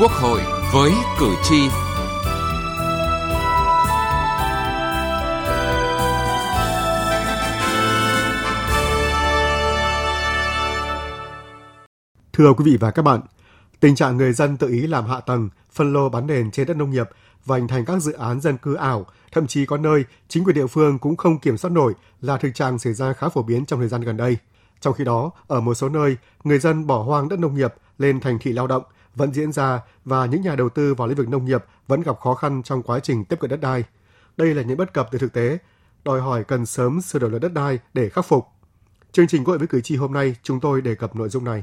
Quốc hội với cử tri. Thưa quý vị và các bạn, tình trạng người dân tự ý làm hạ tầng, phân lô bán nền trên đất nông nghiệp và hình thành các dự án dân cư ảo, thậm chí có nơi chính quyền địa phương cũng không kiểm soát nổi là thực trạng xảy ra khá phổ biến trong thời gian gần đây. Trong khi đó, ở một số nơi, người dân bỏ hoang đất nông nghiệp lên thành thị lao động vẫn diễn ra và những nhà đầu tư vào lĩnh vực nông nghiệp vẫn gặp khó khăn trong quá trình tiếp cận đất đai. Đây là những bất cập từ thực tế, đòi hỏi cần sớm sửa đổi luật đất đai để khắc phục. Chương trình gọi với cử tri hôm nay, chúng tôi đề cập nội dung này.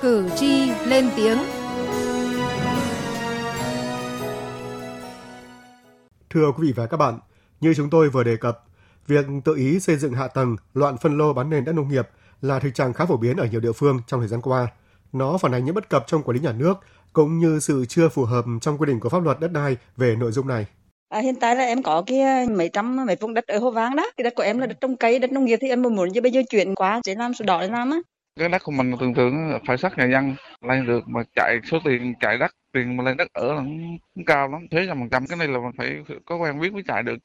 Cử tri lên tiếng. Thưa quý vị và các bạn, như chúng tôi vừa đề cập, việc tự ý xây dựng hạ tầng, loạn phân lô bán nền đất nông nghiệp là thực trạng khá phổ biến ở nhiều địa phương trong thời gian qua. Nó phản ánh những bất cập trong quản lý nhà nước cũng như sự chưa phù hợp trong quy định của pháp luật đất đai về nội dung này. À, hiện tại là em có cái mấy trăm mấy vùng đất ở Hồ Vang đó. Cái đất của em là đất trồng cây, đất nông nghiệp thì em muốn bây giờ chuyển qua để làm sổ đỏ để làm á. Cái đất của mình thường thường phải sát nhà dân lên được mà chạy số tiền chạy đất tiền mà lên đất ở là cũng cao lắm thế trăm phần trăm cái này là mình phải có quen biết mới chạy được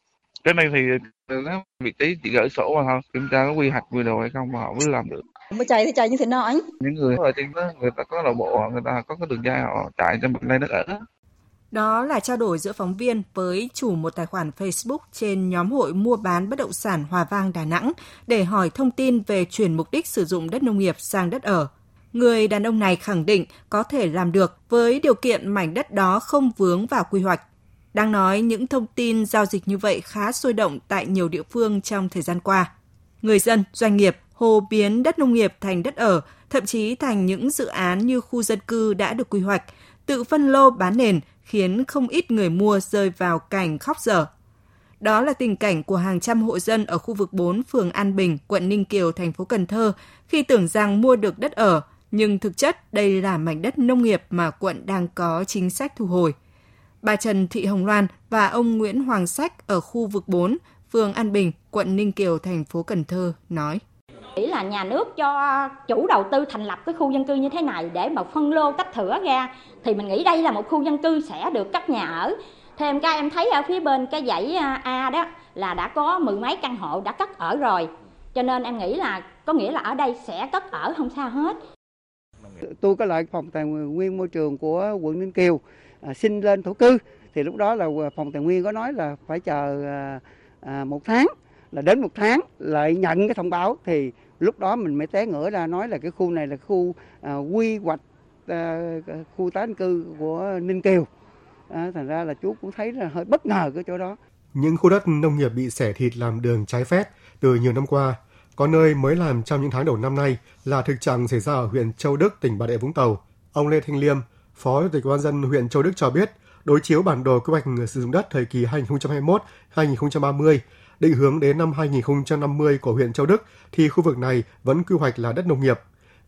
cái này thì nó vị trí chỉ gửi sổ mà thôi kiểm tra có quy hoạch quy đồ hay không mà họ mới làm được mà chạy thì chạy như thế nào anh những người ở trên đó người ta có nội bộ người ta có cái đường dây họ chạy cho mình lên đất ở đó là trao đổi giữa phóng viên với chủ một tài khoản Facebook trên nhóm hội mua bán bất động sản Hòa Vang Đà Nẵng để hỏi thông tin về chuyển mục đích sử dụng đất nông nghiệp sang đất ở. Người đàn ông này khẳng định có thể làm được với điều kiện mảnh đất đó không vướng vào quy hoạch. Đang nói những thông tin giao dịch như vậy khá sôi động tại nhiều địa phương trong thời gian qua. Người dân, doanh nghiệp hồ biến đất nông nghiệp thành đất ở, thậm chí thành những dự án như khu dân cư đã được quy hoạch, tự phân lô bán nền khiến không ít người mua rơi vào cảnh khóc dở. Đó là tình cảnh của hàng trăm hộ dân ở khu vực 4 phường An Bình, quận Ninh Kiều, thành phố Cần Thơ khi tưởng rằng mua được đất ở, nhưng thực chất đây là mảnh đất nông nghiệp mà quận đang có chính sách thu hồi. Bà Trần Thị Hồng Loan và ông Nguyễn Hoàng Sách ở khu vực 4, phường An Bình, quận Ninh Kiều, thành phố Cần Thơ nói. Nghĩ là nhà nước cho chủ đầu tư thành lập cái khu dân cư như thế này để mà phân lô tách thửa ra. Thì mình nghĩ đây là một khu dân cư sẽ được cấp nhà ở. Thêm các em thấy ở phía bên cái dãy à, A đó là đã có mười mấy căn hộ đã cất ở rồi. Cho nên em nghĩ là có nghĩa là ở đây sẽ cất ở không sao hết. Tôi có lại phòng tài nguyên môi trường của quận Ninh Kiều À, xin lên thổ cư. Thì lúc đó là à, phòng tài nguyên có nói là phải chờ à, một tháng là đến một tháng lại nhận cái thông báo. Thì lúc đó mình mới té ngửa ra nói là cái khu này là khu à, quy hoạch à, khu tái định cư của Ninh Kiều. À, thành ra là chú cũng thấy là hơi bất ngờ cái chỗ đó. Những khu đất nông nghiệp bị xẻ thịt làm đường trái phép từ nhiều năm qua có nơi mới làm trong những tháng đầu năm nay là thực trạng xảy ra ở huyện Châu Đức, tỉnh Bà Rịa Vũng Tàu. Ông Lê Thanh Liêm, Phó Chủ tịch Ủy ban dân huyện Châu Đức cho biết, đối chiếu bản đồ quy hoạch sử dụng đất thời kỳ 2021-2030 định hướng đến năm 2050 của huyện Châu Đức thì khu vực này vẫn quy hoạch là đất nông nghiệp.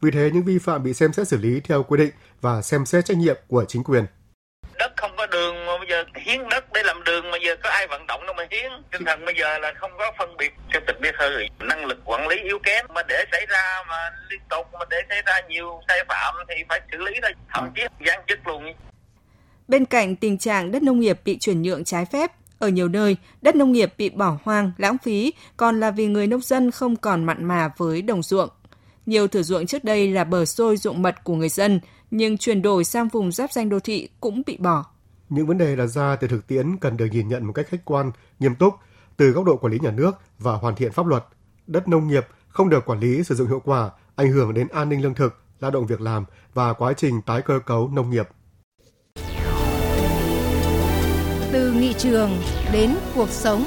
Vì thế những vi phạm bị xem xét xử lý theo quy định và xem xét trách nhiệm của chính quyền. Đất không có đường mà bây giờ hiến đất để làm đường mà giờ có ai vận động đâu mà hiến. Tinh thần bây giờ là không có phân biệt cho tịch biết hơi năng lực quản lý yếu kém mà để xảy ra mà liên tục mà để xảy ra nhiều sai phạm thì phải xử lý thôi, thậm chí giáng chức luôn. Bên cạnh tình trạng đất nông nghiệp bị chuyển nhượng trái phép, ở nhiều nơi, đất nông nghiệp bị bỏ hoang, lãng phí, còn là vì người nông dân không còn mặn mà với đồng ruộng. Nhiều thửa ruộng trước đây là bờ sôi ruộng mật của người dân, nhưng chuyển đổi sang vùng giáp danh đô thị cũng bị bỏ. Những vấn đề đặt ra từ thực tiễn cần được nhìn nhận một cách khách quan, nghiêm túc, từ góc độ quản lý nhà nước và hoàn thiện pháp luật. Đất nông nghiệp không được quản lý sử dụng hiệu quả, ảnh hưởng đến an ninh lương thực, lao động việc làm và quá trình tái cơ cấu nông nghiệp. từ nghị trường đến cuộc sống.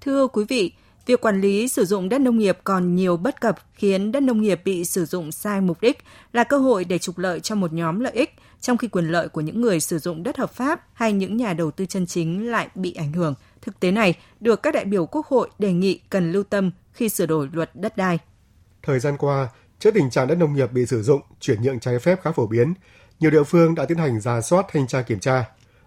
Thưa quý vị, việc quản lý sử dụng đất nông nghiệp còn nhiều bất cập khiến đất nông nghiệp bị sử dụng sai mục đích là cơ hội để trục lợi cho một nhóm lợi ích, trong khi quyền lợi của những người sử dụng đất hợp pháp hay những nhà đầu tư chân chính lại bị ảnh hưởng. Thực tế này được các đại biểu Quốc hội đề nghị cần lưu tâm khi sửa đổi luật đất đai. Thời gian qua, trước tình trạng đất nông nghiệp bị sử dụng, chuyển nhượng trái phép khá phổ biến, nhiều địa phương đã tiến hành ra soát thanh tra kiểm tra.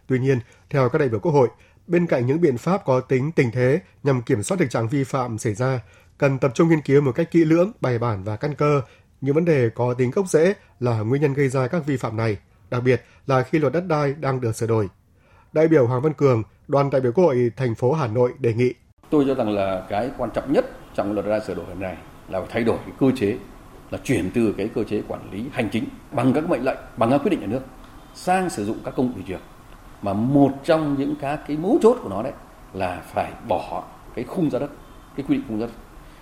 Tuy nhiên, theo các đại biểu Quốc hội, Bên cạnh những biện pháp có tính tình thế nhằm kiểm soát thực trạng vi phạm xảy ra, cần tập trung nghiên cứu một cách kỹ lưỡng, bài bản và căn cơ những vấn đề có tính gốc rễ là nguyên nhân gây ra các vi phạm này, đặc biệt là khi luật đất đai đang được sửa đổi. Đại biểu Hoàng Văn Cường, đoàn đại biểu Quốc hội thành phố Hà Nội đề nghị. Tôi cho rằng là cái quan trọng nhất trong luật đất đai sửa đổi lần này là phải thay đổi cái cơ chế, là chuyển từ cái cơ chế quản lý hành chính bằng các mệnh lệnh, bằng các quyết định nhà nước sang sử dụng các công cụ thị trường. Mà một trong những các cái mấu chốt của nó đấy là phải bỏ cái khung giá đất, cái quy định khung giá đất.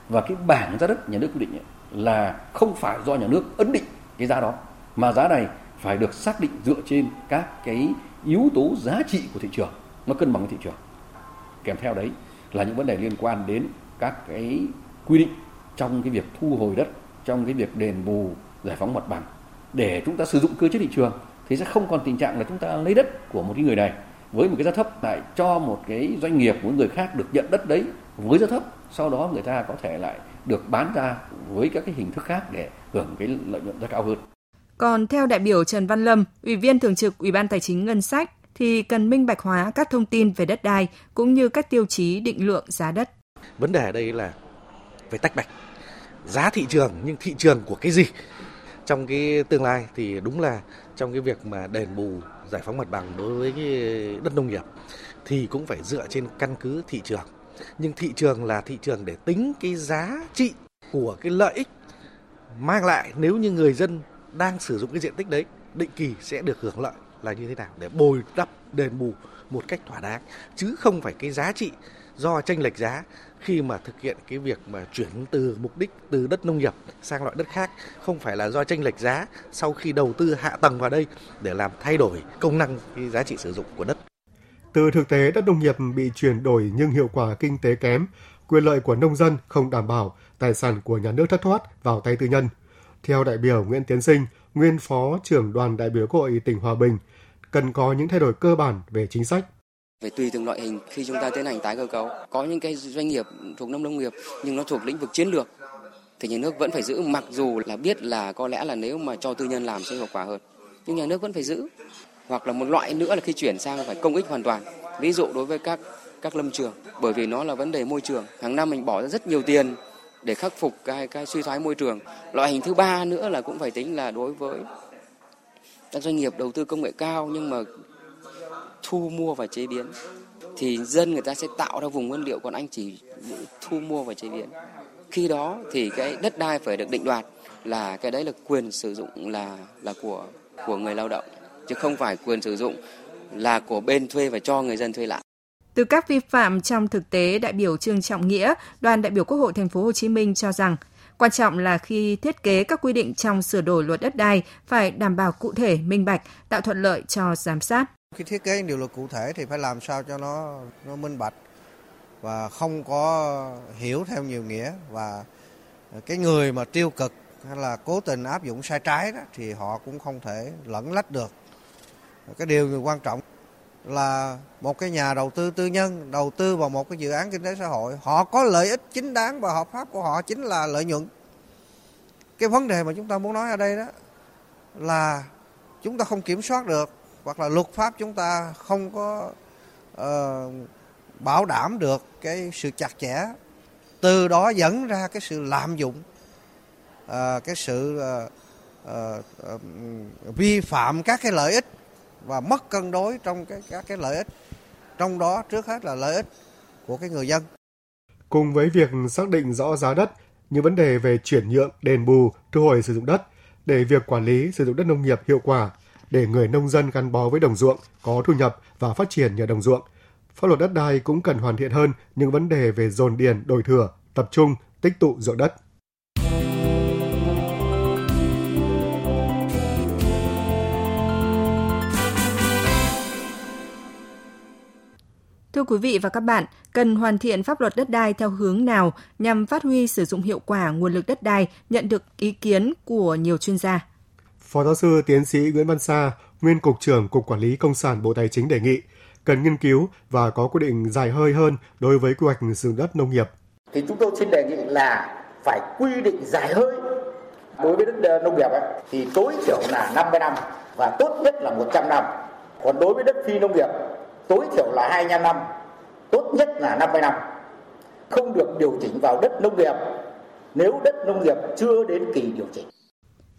Và cái bảng giá đất nhà nước quy định ấy, là không phải do nhà nước ấn định cái giá đó mà giá này phải được xác định dựa trên các cái yếu tố giá trị của thị trường nó cân bằng với thị trường. Kèm theo đấy là những vấn đề liên quan đến các cái quy định trong cái việc thu hồi đất trong cái việc đền bù giải phóng mặt bằng để chúng ta sử dụng cơ chế thị trường thì sẽ không còn tình trạng là chúng ta lấy đất của một cái người này với một cái giá thấp lại cho một cái doanh nghiệp của người khác được nhận đất đấy với giá thấp sau đó người ta có thể lại được bán ra với các cái hình thức khác để hưởng cái lợi nhuận rất cao hơn. Còn theo đại biểu Trần Văn Lâm, Ủy viên Thường trực Ủy ban Tài chính Ngân sách, thì cần minh bạch hóa các thông tin về đất đai cũng như các tiêu chí định lượng giá đất. Vấn đề ở đây là phải tách bạch giá thị trường nhưng thị trường của cái gì trong cái tương lai thì đúng là trong cái việc mà đền bù giải phóng mặt bằng đối với cái đất nông nghiệp thì cũng phải dựa trên căn cứ thị trường. Nhưng thị trường là thị trường để tính cái giá trị của cái lợi ích mang lại nếu như người dân đang sử dụng cái diện tích đấy, định kỳ sẽ được hưởng lợi là như thế nào để bồi đắp, đền bù một cách thỏa đáng. Chứ không phải cái giá trị do tranh lệch giá khi mà thực hiện cái việc mà chuyển từ mục đích từ đất nông nghiệp sang loại đất khác không phải là do tranh lệch giá sau khi đầu tư hạ tầng vào đây để làm thay đổi công năng cái giá trị sử dụng của đất từ thực tế đất nông nghiệp bị chuyển đổi nhưng hiệu quả kinh tế kém, quyền lợi của nông dân không đảm bảo, tài sản của nhà nước thất thoát vào tay tư nhân. Theo đại biểu Nguyễn Tiến Sinh, nguyên phó trưởng đoàn đại biểu Quốc hội tỉnh Hòa Bình, cần có những thay đổi cơ bản về chính sách. Về tùy từng loại hình khi chúng ta tiến hành tái cơ cấu, có những cái doanh nghiệp thuộc nông nông nghiệp nhưng nó thuộc lĩnh vực chiến lược thì nhà nước vẫn phải giữ mặc dù là biết là có lẽ là nếu mà cho tư nhân làm sẽ hiệu quả hơn. Nhưng nhà nước vẫn phải giữ. Hoặc là một loại nữa là khi chuyển sang phải công ích hoàn toàn. Ví dụ đối với các các lâm trường bởi vì nó là vấn đề môi trường. Hàng năm mình bỏ ra rất nhiều tiền để khắc phục cái cái suy thoái môi trường. Loại hình thứ ba nữa là cũng phải tính là đối với các doanh nghiệp đầu tư công nghệ cao nhưng mà thu mua và chế biến thì dân người ta sẽ tạo ra vùng nguyên liệu còn anh chỉ thu mua và chế biến khi đó thì cái đất đai phải được định đoạt là cái đấy là quyền sử dụng là là của của người lao động chứ không phải quyền sử dụng là của bên thuê và cho người dân thuê lại. Từ các vi phạm trong thực tế, đại biểu Trương Trọng Nghĩa, đoàn đại biểu Quốc hội thành phố Hồ Chí Minh cho rằng quan trọng là khi thiết kế các quy định trong sửa đổi luật đất đai phải đảm bảo cụ thể, minh bạch, tạo thuận lợi cho giám sát. Khi thiết kế điều luật cụ thể thì phải làm sao cho nó nó minh bạch và không có hiểu theo nhiều nghĩa. Và cái người mà tiêu cực hay là cố tình áp dụng sai trái đó thì họ cũng không thể lẫn lách được. Cái điều quan trọng là một cái nhà đầu tư tư nhân đầu tư vào một cái dự án kinh tế xã hội, họ có lợi ích chính đáng và hợp pháp của họ chính là lợi nhuận. Cái vấn đề mà chúng ta muốn nói ở đây đó là chúng ta không kiểm soát được hoặc là luật pháp chúng ta không có uh, bảo đảm được cái sự chặt chẽ. Từ đó dẫn ra cái sự lạm dụng uh, cái sự uh, uh, uh, vi phạm các cái lợi ích và mất cân đối trong cái các cái lợi ích. Trong đó trước hết là lợi ích của cái người dân. Cùng với việc xác định rõ giá đất những vấn đề về chuyển nhượng đền bù thu hồi sử dụng đất để việc quản lý sử dụng đất nông nghiệp hiệu quả để người nông dân gắn bó với đồng ruộng có thu nhập và phát triển nhờ đồng ruộng pháp luật đất đai cũng cần hoàn thiện hơn những vấn đề về dồn điền đổi thừa tập trung tích tụ ruộng đất Thưa quý vị và các bạn, cần hoàn thiện pháp luật đất đai theo hướng nào nhằm phát huy sử dụng hiệu quả nguồn lực đất đai nhận được ý kiến của nhiều chuyên gia. Phó giáo sư tiến sĩ Nguyễn Văn Sa, nguyên cục trưởng Cục Quản lý Công sản Bộ Tài chính đề nghị cần nghiên cứu và có quy định dài hơi hơn đối với quy hoạch sử dụng đất nông nghiệp. Thì chúng tôi xin đề nghị là phải quy định dài hơi đối với đất ờ, nông nghiệp ấy, thì tối thiểu là 50 năm và tốt nhất là 100 năm. Còn đối với đất phi nông nghiệp tối thiểu là 25 năm, tốt nhất là 50 năm. Không được điều chỉnh vào đất nông nghiệp nếu đất nông nghiệp chưa đến kỳ điều chỉnh.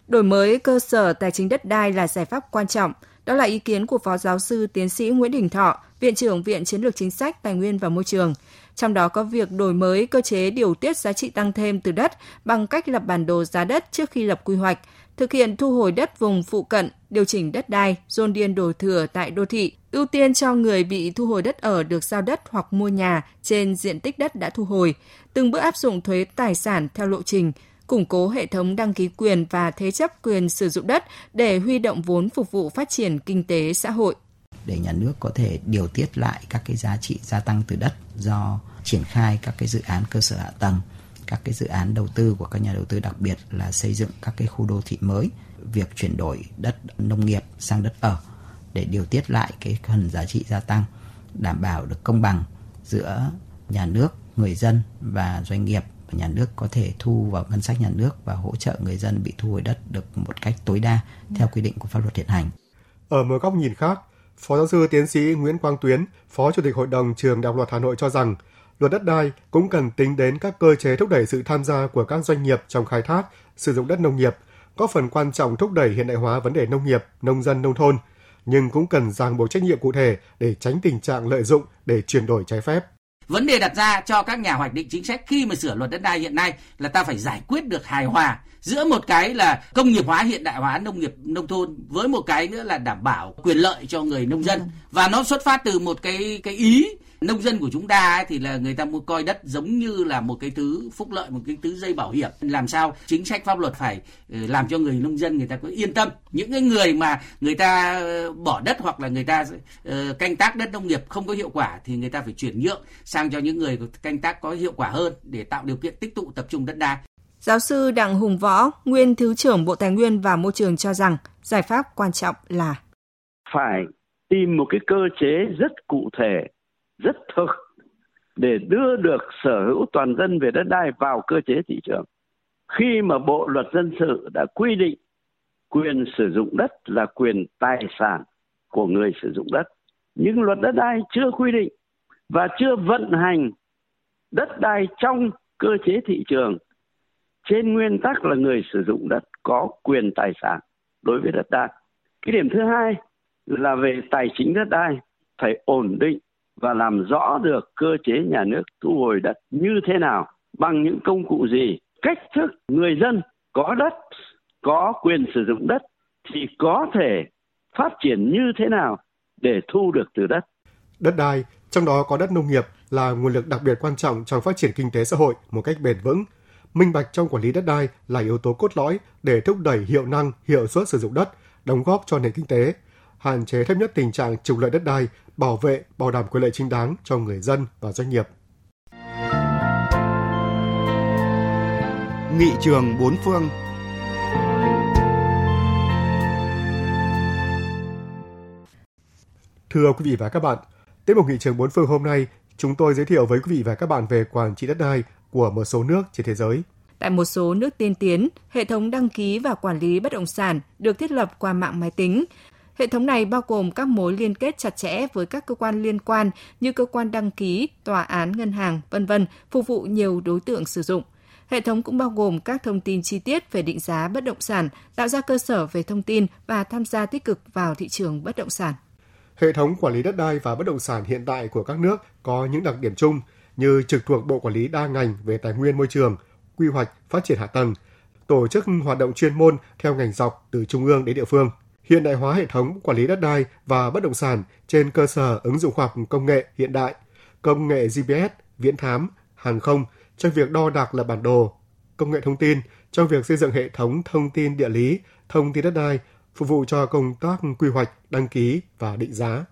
Đổi mới cơ sở tài chính đất đai là giải pháp quan trọng. Đó là ý kiến của Phó Giáo sư Tiến sĩ Nguyễn Đình Thọ, Viện trưởng Viện Chiến lược Chính sách Tài nguyên và Môi trường. Trong đó có việc đổi mới cơ chế điều tiết giá trị tăng thêm từ đất bằng cách lập bản đồ giá đất trước khi lập quy hoạch, thực hiện thu hồi đất vùng phụ cận, điều chỉnh đất đai, dồn điền đổi thừa tại đô thị, ưu tiên cho người bị thu hồi đất ở được giao đất hoặc mua nhà trên diện tích đất đã thu hồi, từng bước áp dụng thuế tài sản theo lộ trình, củng cố hệ thống đăng ký quyền và thế chấp quyền sử dụng đất để huy động vốn phục vụ phát triển kinh tế xã hội. Để nhà nước có thể điều tiết lại các cái giá trị gia tăng từ đất do triển khai các cái dự án cơ sở hạ tầng, các cái dự án đầu tư của các nhà đầu tư đặc biệt là xây dựng các cái khu đô thị mới, việc chuyển đổi đất nông nghiệp sang đất ở để điều tiết lại cái phần giá trị gia tăng, đảm bảo được công bằng giữa nhà nước, người dân và doanh nghiệp nhà nước có thể thu vào ngân sách nhà nước và hỗ trợ người dân bị thu hồi đất được một cách tối đa theo quy định của pháp luật hiện hành. Ở một góc nhìn khác, Phó giáo sư tiến sĩ Nguyễn Quang Tuyến, Phó Chủ tịch Hội đồng Trường Đại học Luật Hà Nội cho rằng, luật đất đai cũng cần tính đến các cơ chế thúc đẩy sự tham gia của các doanh nghiệp trong khai thác, sử dụng đất nông nghiệp, có phần quan trọng thúc đẩy hiện đại hóa vấn đề nông nghiệp, nông dân nông thôn, nhưng cũng cần ràng buộc trách nhiệm cụ thể để tránh tình trạng lợi dụng để chuyển đổi trái phép. Vấn đề đặt ra cho các nhà hoạch định chính sách khi mà sửa luật đất đai hiện nay là ta phải giải quyết được hài hòa giữa một cái là công nghiệp hóa hiện đại hóa nông nghiệp nông thôn với một cái nữa là đảm bảo quyền lợi cho người nông dân. Và nó xuất phát từ một cái cái ý nông dân của chúng ta ấy, thì là người ta muốn coi đất giống như là một cái thứ phúc lợi một cái thứ dây bảo hiểm. Làm sao chính sách pháp luật phải ừ, làm cho người nông dân người ta có yên tâm. Những cái người mà người ta ờ, bỏ đất hoặc là người ta uh, canh tác đất nông nghiệp không có hiệu quả thì người ta phải chuyển nhượng sang cho những người canh tác có hiệu quả hơn để tạo điều kiện tích tụ tập trung đất đai. Giáo sư Đặng Hùng Võ, nguyên Thứ trưởng Bộ Tài nguyên và Môi trường cho rằng giải pháp quan trọng là phải tìm một cái cơ chế rất cụ thể rất thực để đưa được sở hữu toàn dân về đất đai vào cơ chế thị trường. Khi mà Bộ luật dân sự đã quy định quyền sử dụng đất là quyền tài sản của người sử dụng đất, nhưng luật đất đai chưa quy định và chưa vận hành đất đai trong cơ chế thị trường trên nguyên tắc là người sử dụng đất có quyền tài sản đối với đất đai. Cái điểm thứ hai là về tài chính đất đai phải ổn định và làm rõ được cơ chế nhà nước thu hồi đất như thế nào, bằng những công cụ gì, cách thức người dân có đất, có quyền sử dụng đất thì có thể phát triển như thế nào để thu được từ đất. Đất đai, trong đó có đất nông nghiệp là nguồn lực đặc biệt quan trọng trong phát triển kinh tế xã hội một cách bền vững. Minh bạch trong quản lý đất đai là yếu tố cốt lõi để thúc đẩy hiệu năng, hiệu suất sử dụng đất, đóng góp cho nền kinh tế, hạn chế thấp nhất tình trạng trục lợi đất đai, bảo vệ, bảo đảm quyền lợi chính đáng cho người dân và doanh nghiệp. Nghị trường bốn phương Thưa quý vị và các bạn, tiết mục nghị trường bốn phương hôm nay, chúng tôi giới thiệu với quý vị và các bạn về quản trị đất đai của một số nước trên thế giới. Tại một số nước tiên tiến, hệ thống đăng ký và quản lý bất động sản được thiết lập qua mạng máy tính. Hệ thống này bao gồm các mối liên kết chặt chẽ với các cơ quan liên quan như cơ quan đăng ký, tòa án, ngân hàng, vân vân, phục vụ nhiều đối tượng sử dụng. Hệ thống cũng bao gồm các thông tin chi tiết về định giá bất động sản, tạo ra cơ sở về thông tin và tham gia tích cực vào thị trường bất động sản. Hệ thống quản lý đất đai và bất động sản hiện tại của các nước có những đặc điểm chung như trực thuộc Bộ Quản lý đa ngành về tài nguyên môi trường, quy hoạch, phát triển hạ tầng, tổ chức hoạt động chuyên môn theo ngành dọc từ trung ương đến địa phương, hiện đại hóa hệ thống quản lý đất đai và bất động sản trên cơ sở ứng dụng khoa học công nghệ hiện đại, công nghệ GPS, viễn thám, hàng không trong việc đo đạc lập bản đồ, công nghệ thông tin trong việc xây dựng hệ thống thông tin địa lý, thông tin đất đai phục vụ cho công tác quy hoạch, đăng ký và định giá.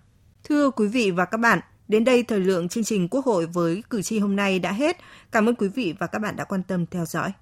Thưa quý vị và các bạn, đến đây thời lượng chương trình Quốc hội với cử tri hôm nay đã hết. Cảm ơn quý vị và các bạn đã quan tâm theo dõi.